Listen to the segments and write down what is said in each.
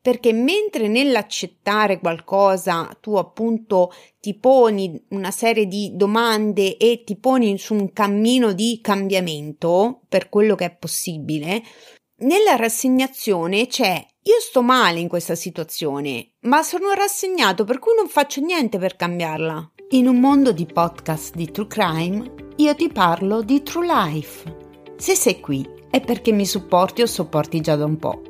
perché mentre nell'accettare qualcosa tu appunto ti poni una serie di domande e ti poni su un cammino di cambiamento per quello che è possibile, nella rassegnazione c'è io sto male in questa situazione, ma sono rassegnato per cui non faccio niente per cambiarla. In un mondo di podcast di True Crime, io ti parlo di True Life. Se sei qui è perché mi supporti o sopporti già da un po'.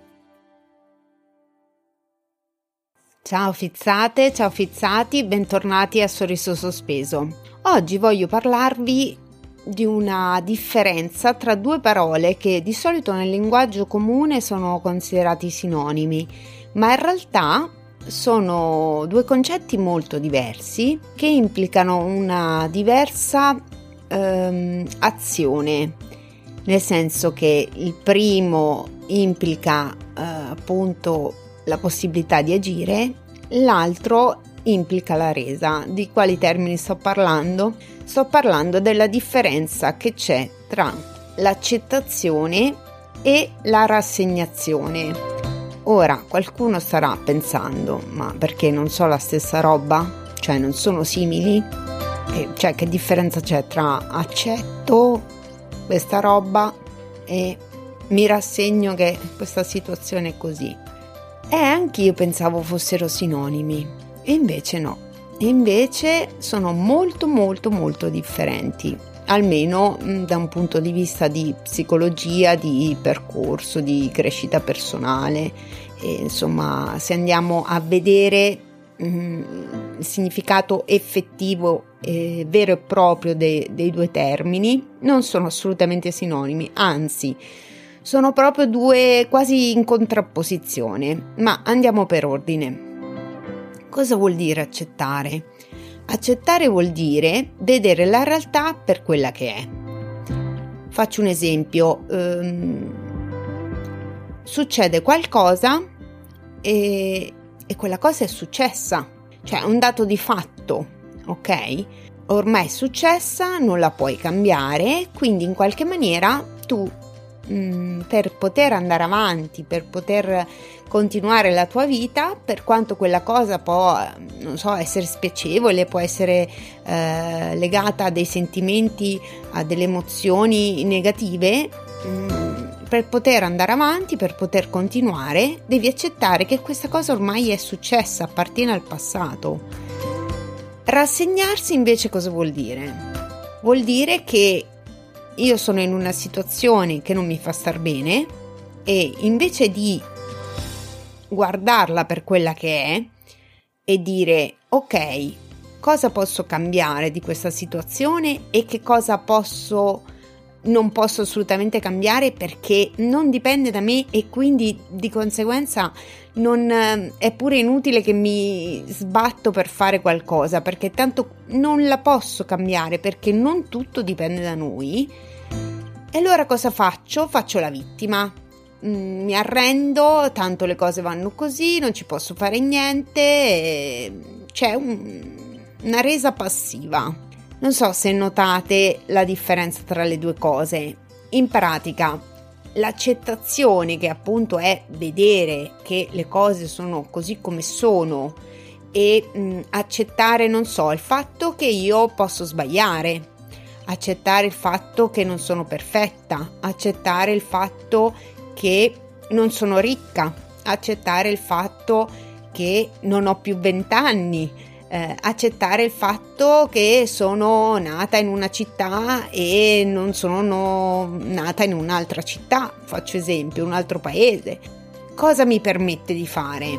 Ciao fizzate, ciao fizzati, bentornati a Sorriso Sospeso. Oggi voglio parlarvi di una differenza tra due parole che di solito nel linguaggio comune sono considerati sinonimi, ma in realtà sono due concetti molto diversi che implicano una diversa ehm, azione, nel senso che il primo implica eh, appunto la possibilità di agire, l'altro implica la resa. Di quali termini sto parlando? Sto parlando della differenza che c'è tra l'accettazione e la rassegnazione. Ora qualcuno starà pensando, ma perché non so la stessa roba? Cioè non sono simili? E, cioè che differenza c'è tra accetto questa roba e mi rassegno che questa situazione è così? E anch'io pensavo fossero sinonimi, e invece no. E invece sono molto molto molto differenti, almeno mm, da un punto di vista di psicologia, di percorso, di crescita personale. E, insomma, se andiamo a vedere mm, il significato effettivo eh, vero e proprio de- dei due termini, non sono assolutamente sinonimi, anzi sono proprio due quasi in contrapposizione, ma andiamo per ordine. Cosa vuol dire accettare? Accettare vuol dire vedere la realtà per quella che è. Faccio un esempio. Ehm, succede qualcosa e, e quella cosa è successa, cioè un dato di fatto, ok? Ormai è successa, non la puoi cambiare, quindi in qualche maniera tu Mm, per poter andare avanti, per poter continuare la tua vita, per quanto quella cosa può, non so, essere spiacevole, può essere eh, legata a dei sentimenti, a delle emozioni negative, mm, per poter andare avanti, per poter continuare, devi accettare che questa cosa ormai è successa, appartiene al passato. Rassegnarsi invece cosa vuol dire? Vuol dire che io sono in una situazione che non mi fa star bene e invece di guardarla per quella che è e dire ok, cosa posso cambiare di questa situazione e che cosa posso non posso assolutamente cambiare perché non dipende da me e quindi di conseguenza non è pure inutile che mi sbatto per fare qualcosa perché tanto non la posso cambiare perché non tutto dipende da noi. E allora cosa faccio? Faccio la vittima. Mm, mi arrendo, tanto le cose vanno così, non ci posso fare niente. C'è un, una resa passiva. Non so se notate la differenza tra le due cose. In pratica, l'accettazione che appunto è vedere che le cose sono così come sono e mh, mm, accettare, non so, il fatto che io posso sbagliare, accettare il fatto che non sono perfetta, accettare il fatto che non sono ricca, accettare il fatto che non ho più vent'anni, eh, accettare il fatto che sono nata in una città e non sono nata in un'altra città, faccio esempio, un altro paese. Cosa mi permette di fare?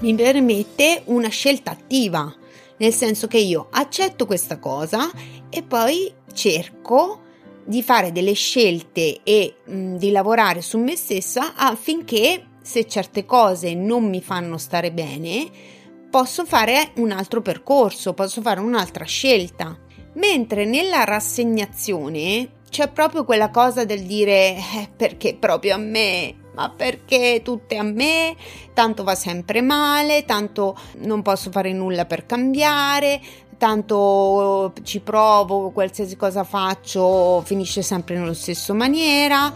Mi permette una scelta attiva, nel senso che io accetto questa cosa e poi cerco di fare delle scelte e mh, di lavorare su me stessa affinché se certe cose non mi fanno stare bene posso fare un altro percorso, posso fare un'altra scelta. Mentre nella rassegnazione c'è proprio quella cosa del dire eh, perché proprio a me, ma perché tutte a me, tanto va sempre male, tanto non posso fare nulla per cambiare, tanto ci provo, qualsiasi cosa faccio finisce sempre nella stessa maniera.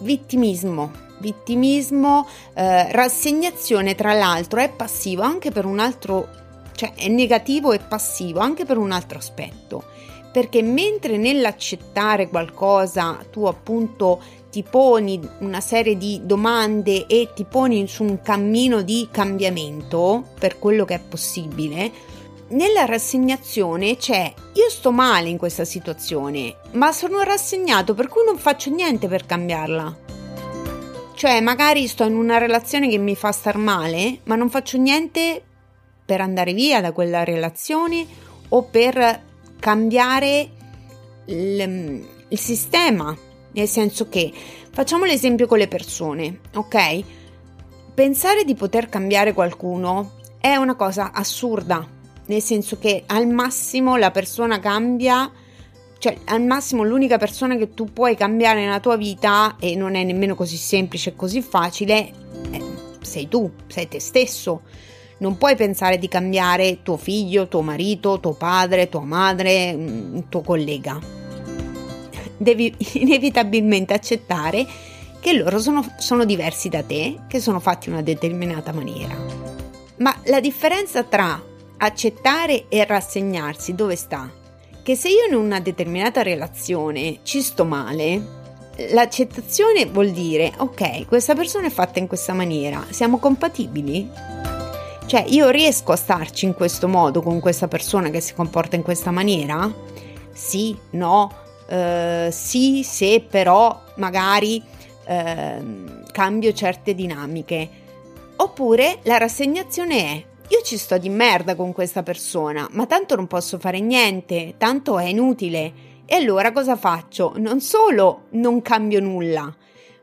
Vittimismo, vittimismo, eh, rassegnazione tra l'altro è passivo anche per un altro, cioè è negativo e passivo anche per un altro aspetto. Perché mentre nell'accettare qualcosa tu appunto ti poni una serie di domande e ti poni su un cammino di cambiamento per quello che è possibile, nella rassegnazione c'è io sto male in questa situazione, ma sono rassegnato per cui non faccio niente per cambiarla. Cioè, magari sto in una relazione che mi fa star male, ma non faccio niente per andare via da quella relazione o per cambiare il, il sistema. Nel senso che facciamo l'esempio con le persone, ok? Pensare di poter cambiare qualcuno è una cosa assurda nel senso che al massimo la persona cambia, cioè al massimo l'unica persona che tu puoi cambiare nella tua vita e non è nemmeno così semplice e così facile, sei tu, sei te stesso. Non puoi pensare di cambiare tuo figlio, tuo marito, tuo padre, tua madre, mm, tuo collega. Devi inevitabilmente accettare che loro sono, sono diversi da te, che sono fatti in una determinata maniera. Ma la differenza tra accettare e rassegnarsi dove sta? Che se io in una determinata relazione ci sto male, l'accettazione vuol dire ok, questa persona è fatta in questa maniera, siamo compatibili? Cioè io riesco a starci in questo modo con questa persona che si comporta in questa maniera? Sì, no, eh, sì, se però magari eh, cambio certe dinamiche. Oppure la rassegnazione è io ci sto di merda con questa persona, ma tanto non posso fare niente, tanto è inutile. E allora cosa faccio? Non solo non cambio nulla,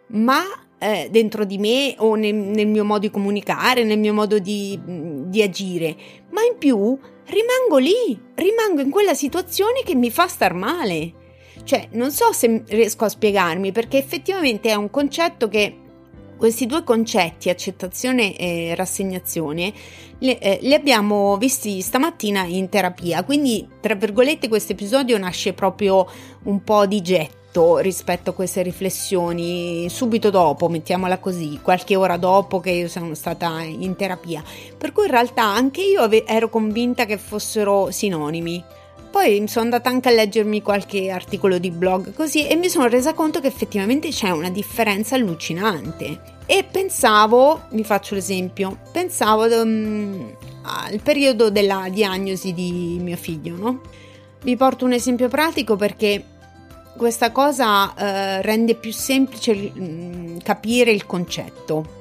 ma eh, dentro di me o nel, nel, mio modo di comunicare, nel mio modo di, di agire, ma in più rimango lì, rimango in quella situazione che mi fa star male. Cioè, non so se riesco a spiegarmi perché effettivamente è un concetto che questi due concetti, accettazione e rassegnazione, li, eh, li, abbiamo visti stamattina in terapia, quindi tra virgolette questo episodio nasce proprio un po' di getto rispetto a queste riflessioni. Subito dopo, mettiamola così, qualche ora dopo che io sono stata in terapia, per cui in realtà anche io ero convinta che fossero sinonimi. Poi sono andata anche a leggermi qualche articolo di blog così e mi sono resa conto che effettivamente c'è una differenza allucinante. E pensavo, vi faccio l'esempio, pensavo um, al periodo della diagnosi di mio figlio, no? Vi porto un esempio pratico perché questa cosa uh, rende più semplice um, capire il concetto.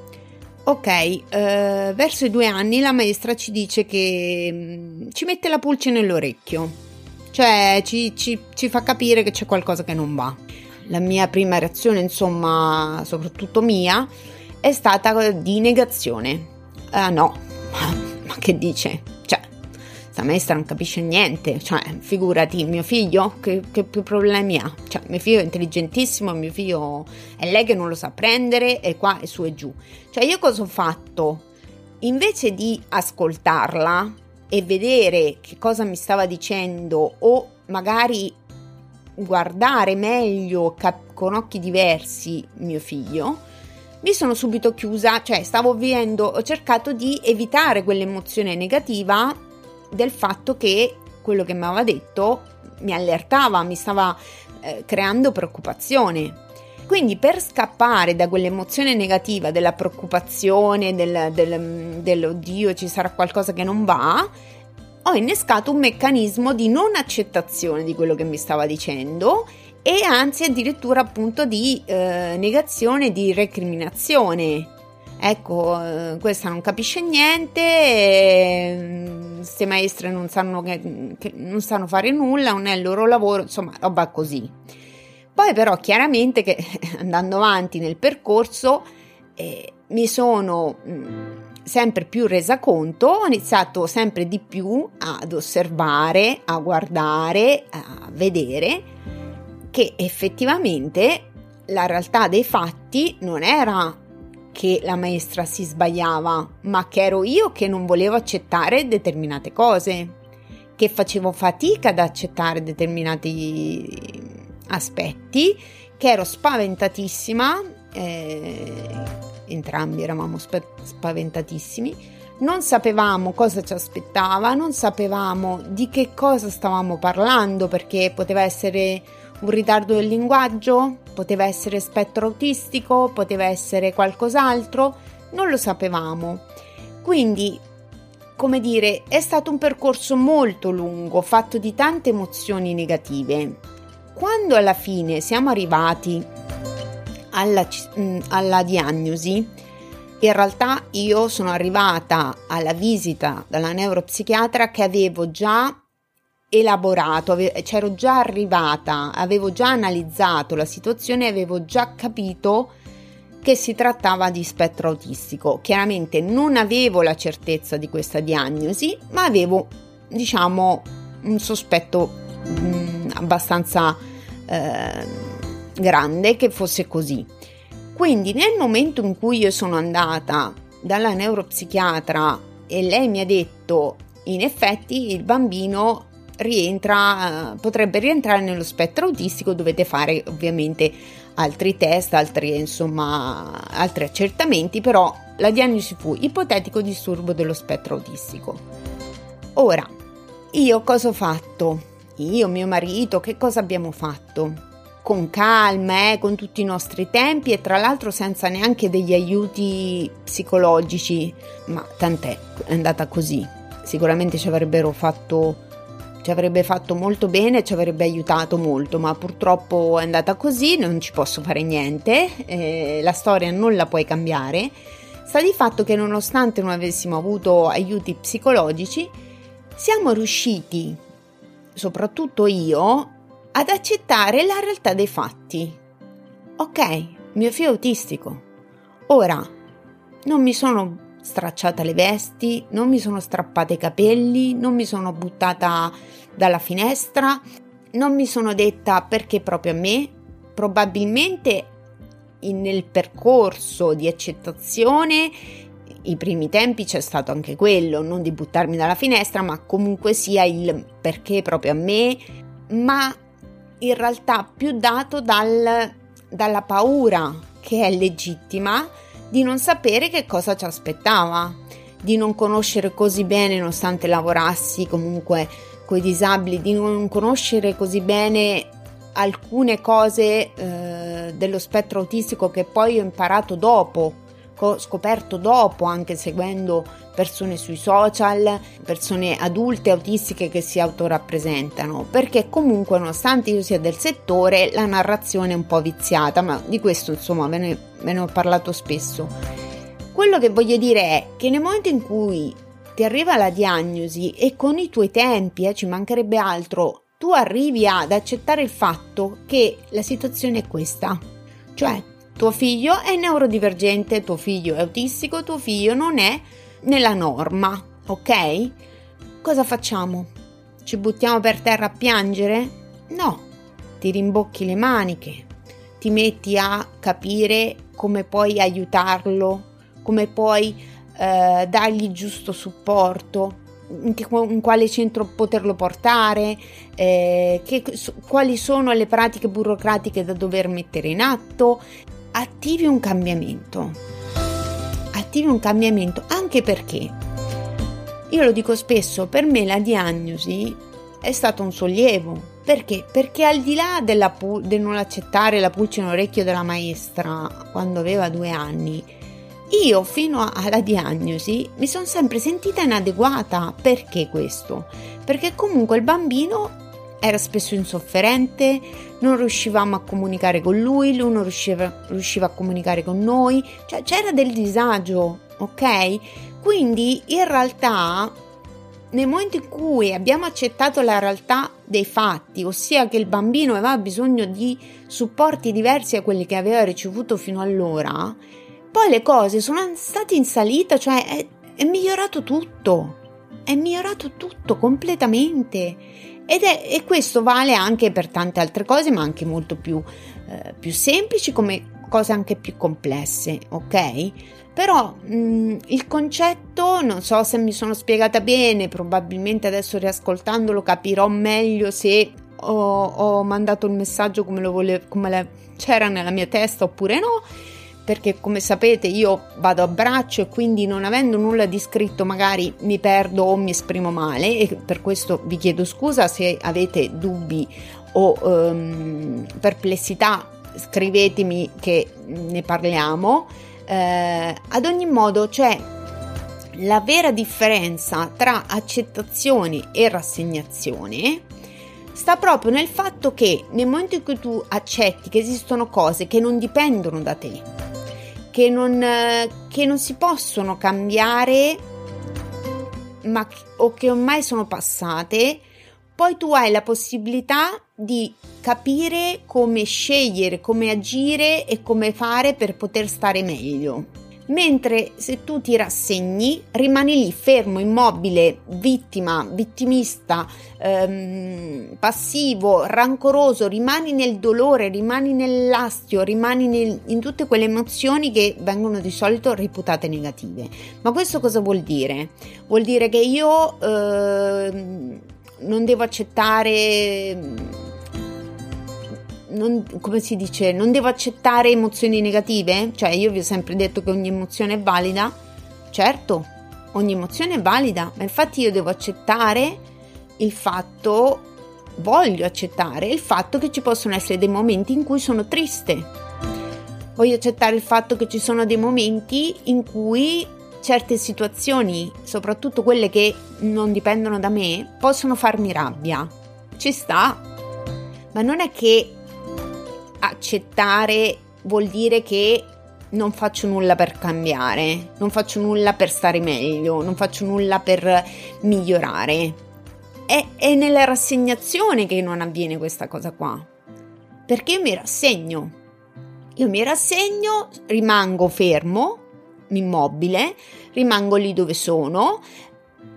Ok, uh, verso i due anni la maestra ci dice che um, ci mette la pulce nell'orecchio cioè ci, ci, ci fa capire che c'è qualcosa che non va. La mia prima reazione, insomma, soprattutto mia, è stata di negazione. Ah no, ma, che dice? Cioè, sta maestra non capisce niente, cioè, figurati, mio figlio, che, che più problemi ha? Cioè, mio figlio è intelligentissimo, mio figlio è lei che non lo sa prendere, e qua e su e giù. Cioè, io cosa ho fatto? Invece di ascoltarla, e vedere che cosa mi stava dicendo o magari guardare meglio cap- con occhi diversi mio figlio, mi sono subito chiusa, cioè stavo vivendo, ho cercato di evitare quell'emozione negativa del fatto che quello che mi aveva detto mi allertava, mi stava eh, creando preoccupazione. Quindi per scappare da quell'emozione negativa della preoccupazione, del, del, dell'oddio ci sarà qualcosa che non va, ho innescato un meccanismo di non accettazione di quello che mi stava dicendo e anzi addirittura appunto di eh, negazione, di recriminazione. Ecco, eh, questa non capisce niente, queste eh, maestre non sanno, che, che non sanno fare nulla, non è il loro lavoro, insomma, roba così. Poi però chiaramente che andando avanti nel percorso eh, mi sono mh, mm, sempre più resa conto, ho iniziato sempre di più ad osservare, a guardare, a vedere che effettivamente la realtà dei fatti non era che la maestra si sbagliava, ma che ero io che non volevo accettare determinate cose, che facevo fatica ad accettare determinati aspetti, che ero spaventatissima, eh, entrambi eravamo sp- spaventatissimi, non sapevamo cosa ci aspettava, non sapevamo di che cosa stavamo parlando perché poteva essere un ritardo del linguaggio, poteva essere spettro autistico, poteva essere qualcos'altro, non lo sapevamo. Quindi, come dire, è stato un percorso molto lungo, fatto di tante emozioni negative. Quando alla fine siamo arrivati alla, mm, alla diagnosi, in realtà io sono arrivata alla visita dalla neuropsichiatra che avevo già elaborato, c'ero già arrivata, avevo già analizzato la situazione e avevo già capito che si trattava di spettro autistico. Chiaramente non avevo la certezza di questa diagnosi, ma avevo, diciamo, un sospetto mh, mm, abbastanza eh, grande che fosse così. Quindi nel momento in cui io sono andata dalla neuropsichiatra e lei mi ha detto in effetti il bambino rientra, potrebbe rientrare nello spettro autistico, dovete fare ovviamente altri test, altri, insomma, altri accertamenti, però la diagnosi fu ipotetico disturbo dello spettro autistico. Ora, io cosa ho fatto? Io, mio marito, che cosa abbiamo fatto? Con calma, eh, con tutti i nostri tempi e tra l'altro senza neanche degli aiuti psicologici, ma tant'è, è andata così. Sicuramente ci avrebbero fatto ci avrebbe fatto molto bene, ci avrebbe aiutato molto, ma purtroppo è andata così, non ci posso fare niente, eh, la storia non la puoi cambiare. Sta di fatto che nonostante non avessimo avuto aiuti psicologici, siamo riusciti, soprattutto io, ad accettare la realtà dei fatti. Ok, mio figlio è autistico. Ora, non mi sono stracciata le vesti, non mi sono strappata i capelli, non mi sono buttata dalla finestra, non mi sono detta perché proprio a me. Probabilmente nel percorso di accettazione i primi tempi c'è stato anche quello, non di buttarmi dalla finestra, ma comunque sia il perché proprio a me, ma in realtà più dato dal, dalla paura che è legittima di non sapere che cosa ci aspettava, di non conoscere così bene, nonostante lavorassi comunque con i disabili, di non conoscere così bene alcune cose eh, dello spettro autistico che poi ho imparato dopo, scoperto dopo, anche seguendo persone sui social, persone adulte autistiche che si autorappresentano, perché comunque nonostante io sia del settore, la narrazione è un po' viziata, ma di questo insomma ve ne, ve ne ho parlato spesso. Quello che voglio dire è che nel momento in cui ti arriva la diagnosi e con i tuoi tempi, eh, ci mancherebbe altro, tu arrivi ad accettare il fatto che la situazione è questa, cioè tuo figlio è neurodivergente, tuo figlio è autistico, tuo figlio non è nella norma, ok? Cosa facciamo? Ci buttiamo per terra a piangere? No, ti rimbocchi le maniche, ti metti a capire come puoi aiutarlo, come puoi eh, dargli giusto supporto, in, quale centro poterlo portare, eh, che, quali sono le pratiche burocratiche da dover mettere in atto. Attivi un cambiamento attivi un cambiamento, anche perché, io lo dico spesso, per me la diagnosi è stato un sollievo. Perché? Perché al di là della pu- del non accettare la pulce in orecchio della maestra quando aveva due anni, io fino alla diagnosi mi sono sempre sentita inadeguata. Perché questo? Perché comunque il bambino era spesso insofferente, non riuscivamo a comunicare con lui, lui non riusciva, riusciva a comunicare con noi, cioè c'era del disagio, ok? Quindi in realtà nel momento in cui abbiamo accettato la realtà dei fatti, ossia che il bambino aveva bisogno di supporti diversi a quelli che aveva ricevuto fino allora, poi le cose sono state in salita, cioè è, è migliorato tutto, è migliorato tutto completamente. Ed è, e questo vale anche per tante altre cose, ma anche molto più, eh, più semplici, come cose anche più complesse, ok? Però mh, mm, il concetto, non so se mi sono spiegata bene, probabilmente adesso riascoltandolo capirò meglio se ho, ho mandato il messaggio come lo volevo, come la, c'era nella mia testa oppure no perché come sapete io vado a braccio e quindi non avendo nulla di scritto magari mi perdo o mi esprimo male. E per questo vi chiedo scusa se avete dubbi o um, perplessità scrivetemi che ne parliamo. Eh, ad ogni modo c'è la vera differenza tra accettazione e rassegnazione. Sta proprio nel fatto che nel momento in cui tu accetti che esistono cose che non dipendono da te che non, che non si possono cambiare ma, o che ormai sono passate, poi tu hai la possibilità di capire come scegliere, come agire e come fare per poter stare meglio mentre se tu ti rassegni rimani lì fermo, immobile, vittima, vittimista, ehm, passivo, rancoroso, rimani nel dolore, rimani nell'astio, rimani nel, in tutte quelle emozioni che vengono di solito reputate negative. Ma questo cosa vuol dire? Vuol dire che io ehm, non devo accettare non, come si dice, non devo accettare emozioni negative? Cioè, io vi ho sempre detto che ogni emozione è valida. Certo, ogni emozione è valida, ma infatti io devo accettare il fatto, voglio accettare il fatto che ci possono essere dei momenti in cui sono triste. Voglio accettare il fatto che ci sono dei momenti in cui certe situazioni, soprattutto quelle che non dipendono da me, possono farmi rabbia. Ci sta. Ma non è che accettare vuol dire che non faccio nulla per cambiare, non faccio nulla per stare meglio, non faccio nulla per migliorare. È, è nella rassegnazione che non avviene questa cosa qua. Perché io mi rassegno. Io mi rassegno, rimango fermo, immobile, rimango lì dove sono,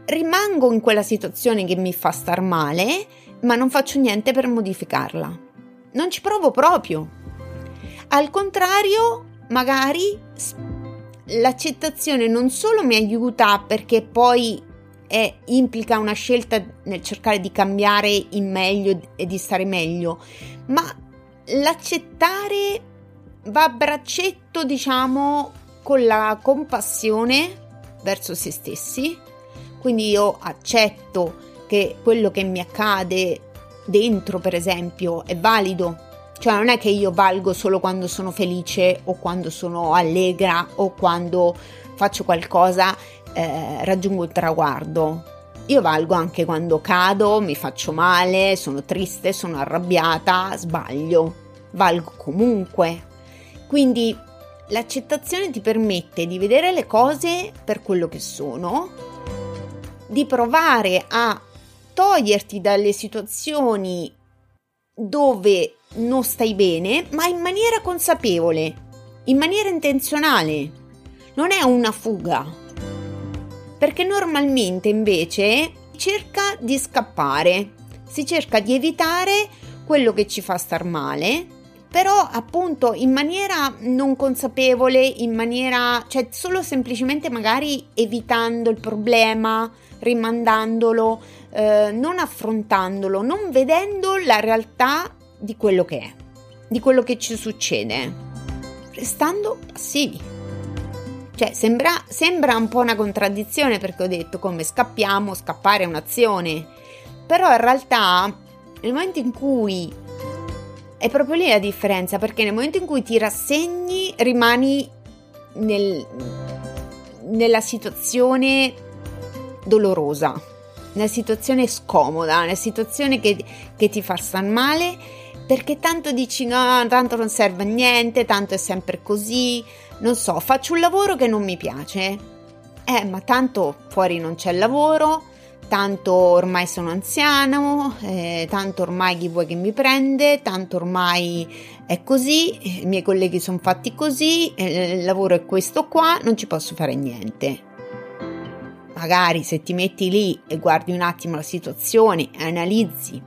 rimango in quella situazione che mi fa star male, ma non faccio niente per modificarla non ci provo proprio. Al contrario, magari l'accettazione non solo mi aiuta perché poi è, implica una scelta nel cercare di cambiare in meglio e di stare meglio, ma l'accettare va a braccetto, diciamo, con la compassione verso se stessi. Quindi io accetto che quello che mi accade dentro, per esempio, è valido. Cioè non è che io valgo solo quando sono felice o quando sono allegra o quando faccio qualcosa, eh, raggiungo il traguardo. Io valgo anche quando cado, mi faccio male, sono triste, sono arrabbiata, sbaglio. Valgo comunque. Quindi l'accettazione ti permette di vedere le cose per quello che sono, di provare a toglierti dalle situazioni dove non stai bene, ma in maniera consapevole, in maniera intenzionale. Non è una fuga. Perché normalmente invece cerca di scappare, si cerca di evitare quello che ci fa star male, però appunto in maniera non consapevole, in maniera, cioè solo semplicemente magari evitando il problema, rimandandolo, eh, non affrontandolo, non vedendo la realtà di quello che è, di quello che ci succede, restando passivi. Cioè, sembra, sembra un po' una contraddizione perché ho detto come scappiamo, scappare è un'azione, però in realtà nel momento in cui è proprio lì la differenza, perché nel momento in cui ti rassegni rimani nel, nella situazione dolorosa, nella situazione scomoda, nella situazione che, che ti fa star male, perché tanto dici no, tanto non serve a niente, tanto è sempre così, non so, faccio un lavoro che non mi piace, eh, ma tanto fuori non c'è lavoro, tanto ormai sono anziano, eh, tanto ormai chi vuoi che mi prende, tanto ormai è così, i miei colleghi sono fatti così, eh, il lavoro è questo qua, non ci posso fare niente. Magari se ti metti lì e guardi un attimo la situazione, analizzi,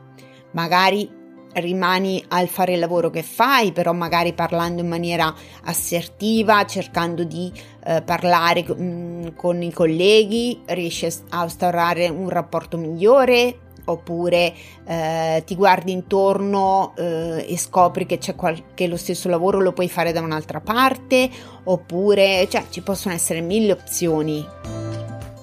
magari rimani al fare il lavoro che fai, però magari parlando in maniera assertiva, cercando di eh, parlare mm, con i colleghi, riesci a instaurare un rapporto migliore, oppure eh, ti guardi intorno eh, e scopri che c'è qualche lo stesso lavoro lo puoi fare da un'altra parte, oppure cioè ci possono essere mille opzioni.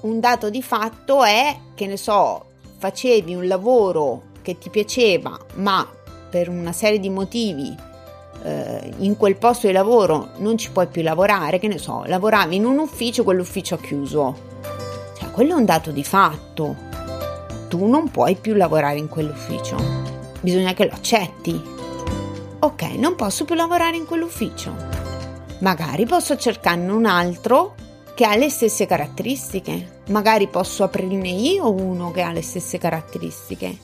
Un dato di fatto è che ne so, facevi un lavoro che ti piaceva, ma per una serie di motivi eh, in quel posto di lavoro non ci puoi più lavorare, che ne so, lavoravi in un ufficio, quell'ufficio ha chiuso. Cioè, quello è un dato di fatto. Tu non puoi più lavorare in quell'ufficio. Bisogna che lo accetti. Ok, non posso più lavorare in quell'ufficio. Magari posso cercarne un altro che ha le stesse caratteristiche. Magari posso aprirne io uno che ha le stesse caratteristiche.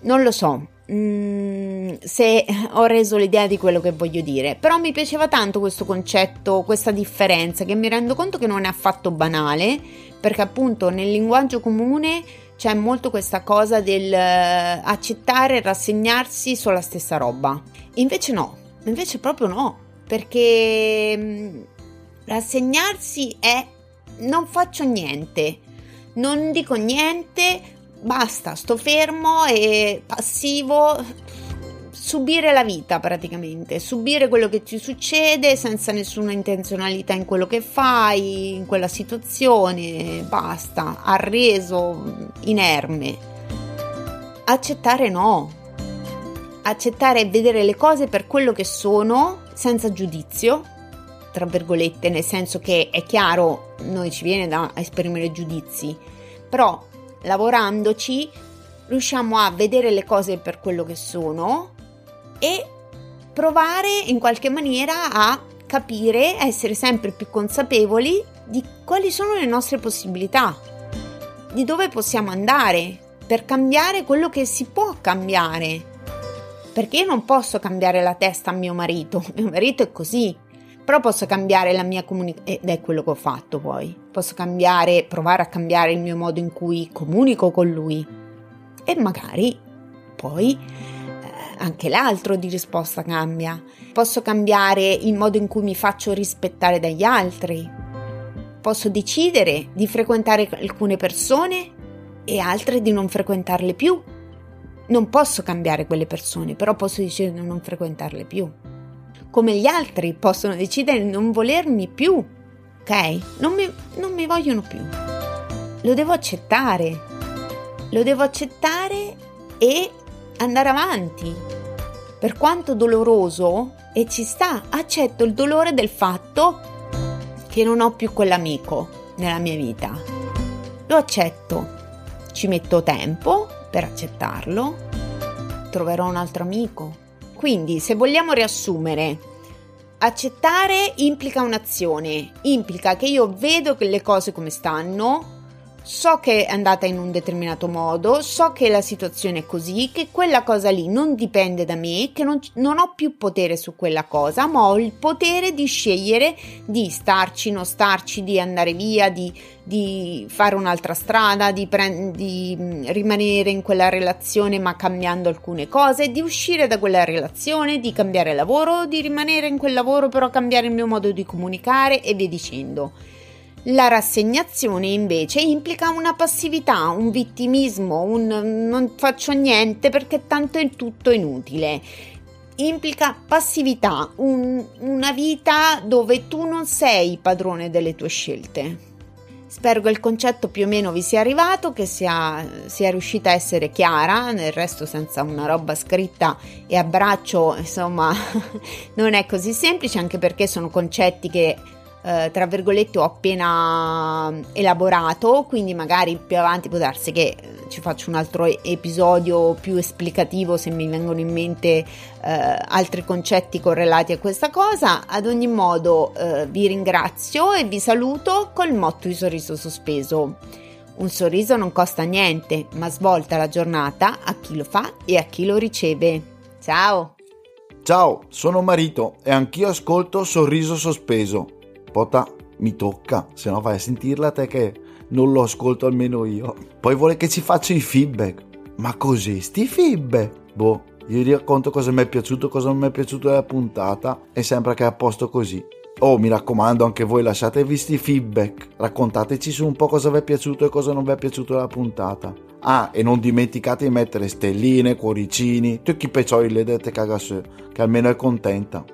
Non lo so, Mm, se ho reso l'idea di quello che voglio dire, però mi piaceva tanto questo concetto, questa differenza che mi rendo conto che non è affatto banale, perché appunto nel linguaggio comune c'è molto questa cosa del uh, accettare e rassegnarsi sulla stessa roba. Invece no, invece proprio no, perché um, rassegnarsi è non faccio niente, non dico niente, basta, sto fermo e passivo, subire la vita praticamente, subire quello che ti succede senza nessuna intenzionalità in quello che fai, in quella situazione, basta, arreso, inerme. Accettare no. Accettare e vedere le cose per quello che sono, senza giudizio, tra virgolette, nel senso che è chiaro, noi ci viene da esprimere giudizi, però lavorandoci riusciamo a vedere le cose per quello che sono e provare in qualche maniera a capire, essere sempre più consapevoli di quali sono le nostre possibilità, di dove possiamo andare per cambiare quello che si può cambiare. Perché io non posso cambiare la testa a mio marito, mio marito è così, però posso cambiare la mia comunicazione ed è quello che ho fatto poi. Posso cambiare, provare a cambiare il mio modo in cui comunico con lui e magari poi eh, anche l'altro di risposta cambia. Posso cambiare il modo in cui mi faccio rispettare dagli altri. Posso decidere di frequentare alcune persone e altre di non frequentarle più. Non posso cambiare quelle persone, però posso decidere di non frequentarle più come gli altri possono decidere di non volermi più, ok? Non mi, non mi vogliono più. Lo devo accettare. Lo devo accettare e andare avanti. Per quanto doloroso, e ci sta, accetto il dolore del fatto che non ho più quell'amico nella mia vita. Lo accetto. Ci metto tempo per accettarlo. Troverò un altro amico quindi, se vogliamo riassumere, accettare implica un'azione, implica che io vedo le cose come stanno, so che è andata in un determinato modo, so che la situazione è così, che quella cosa lì non dipende da me, che non, non, ho più potere su quella cosa, ma ho il potere di scegliere di starci, non starci, di andare via, di, di fare un'altra strada, di, pre- di mm, rimanere in quella relazione ma cambiando alcune cose, di uscire da quella relazione, di cambiare lavoro, di rimanere in quel lavoro però cambiare il mio modo di comunicare e via dicendo. La rassegnazione invece implica una passività, un vittimismo, un non faccio niente perché tanto è tutto inutile. Implica passività, un, una vita dove tu non sei padrone delle tue scelte. Spero che il concetto più o meno vi sia arrivato, che sia, sia riuscita a essere chiara, nel resto senza una roba scritta e abbraccio, insomma, non è così semplice, anche perché sono concetti che eh, tra virgolette ho appena elaborato, quindi magari più avanti può darsi che ci faccio un altro episodio più esplicativo se mi vengono in mente eh, altri concetti correlati a questa cosa. Ad ogni modo eh, vi ringrazio e vi saluto col motto di sorriso sospeso. Un sorriso non costa niente, ma svolta la giornata a chi lo fa e a chi lo riceve. Ciao! Ciao, sono Marito e anch'io ascolto Sorriso Sospeso. Pota, mi tocca, se no vai a sentirla te che non lo ascolto almeno io. Poi vuole che ci faccia i feedback. Ma così, sti feedback? Boh, gli racconto cosa mi è piaciuto, cosa non mi è piaciuto della puntata e sembra che è a posto così. Oh, mi raccomando, anche voi lasciatevi sti feedback. Raccontateci su un po' cosa vi è piaciuto e cosa non vi è piaciuto della puntata. Ah, e non dimenticate di mettere stelline, cuoricini, tutti i peccioli le dette cagasè, che almeno è contenta.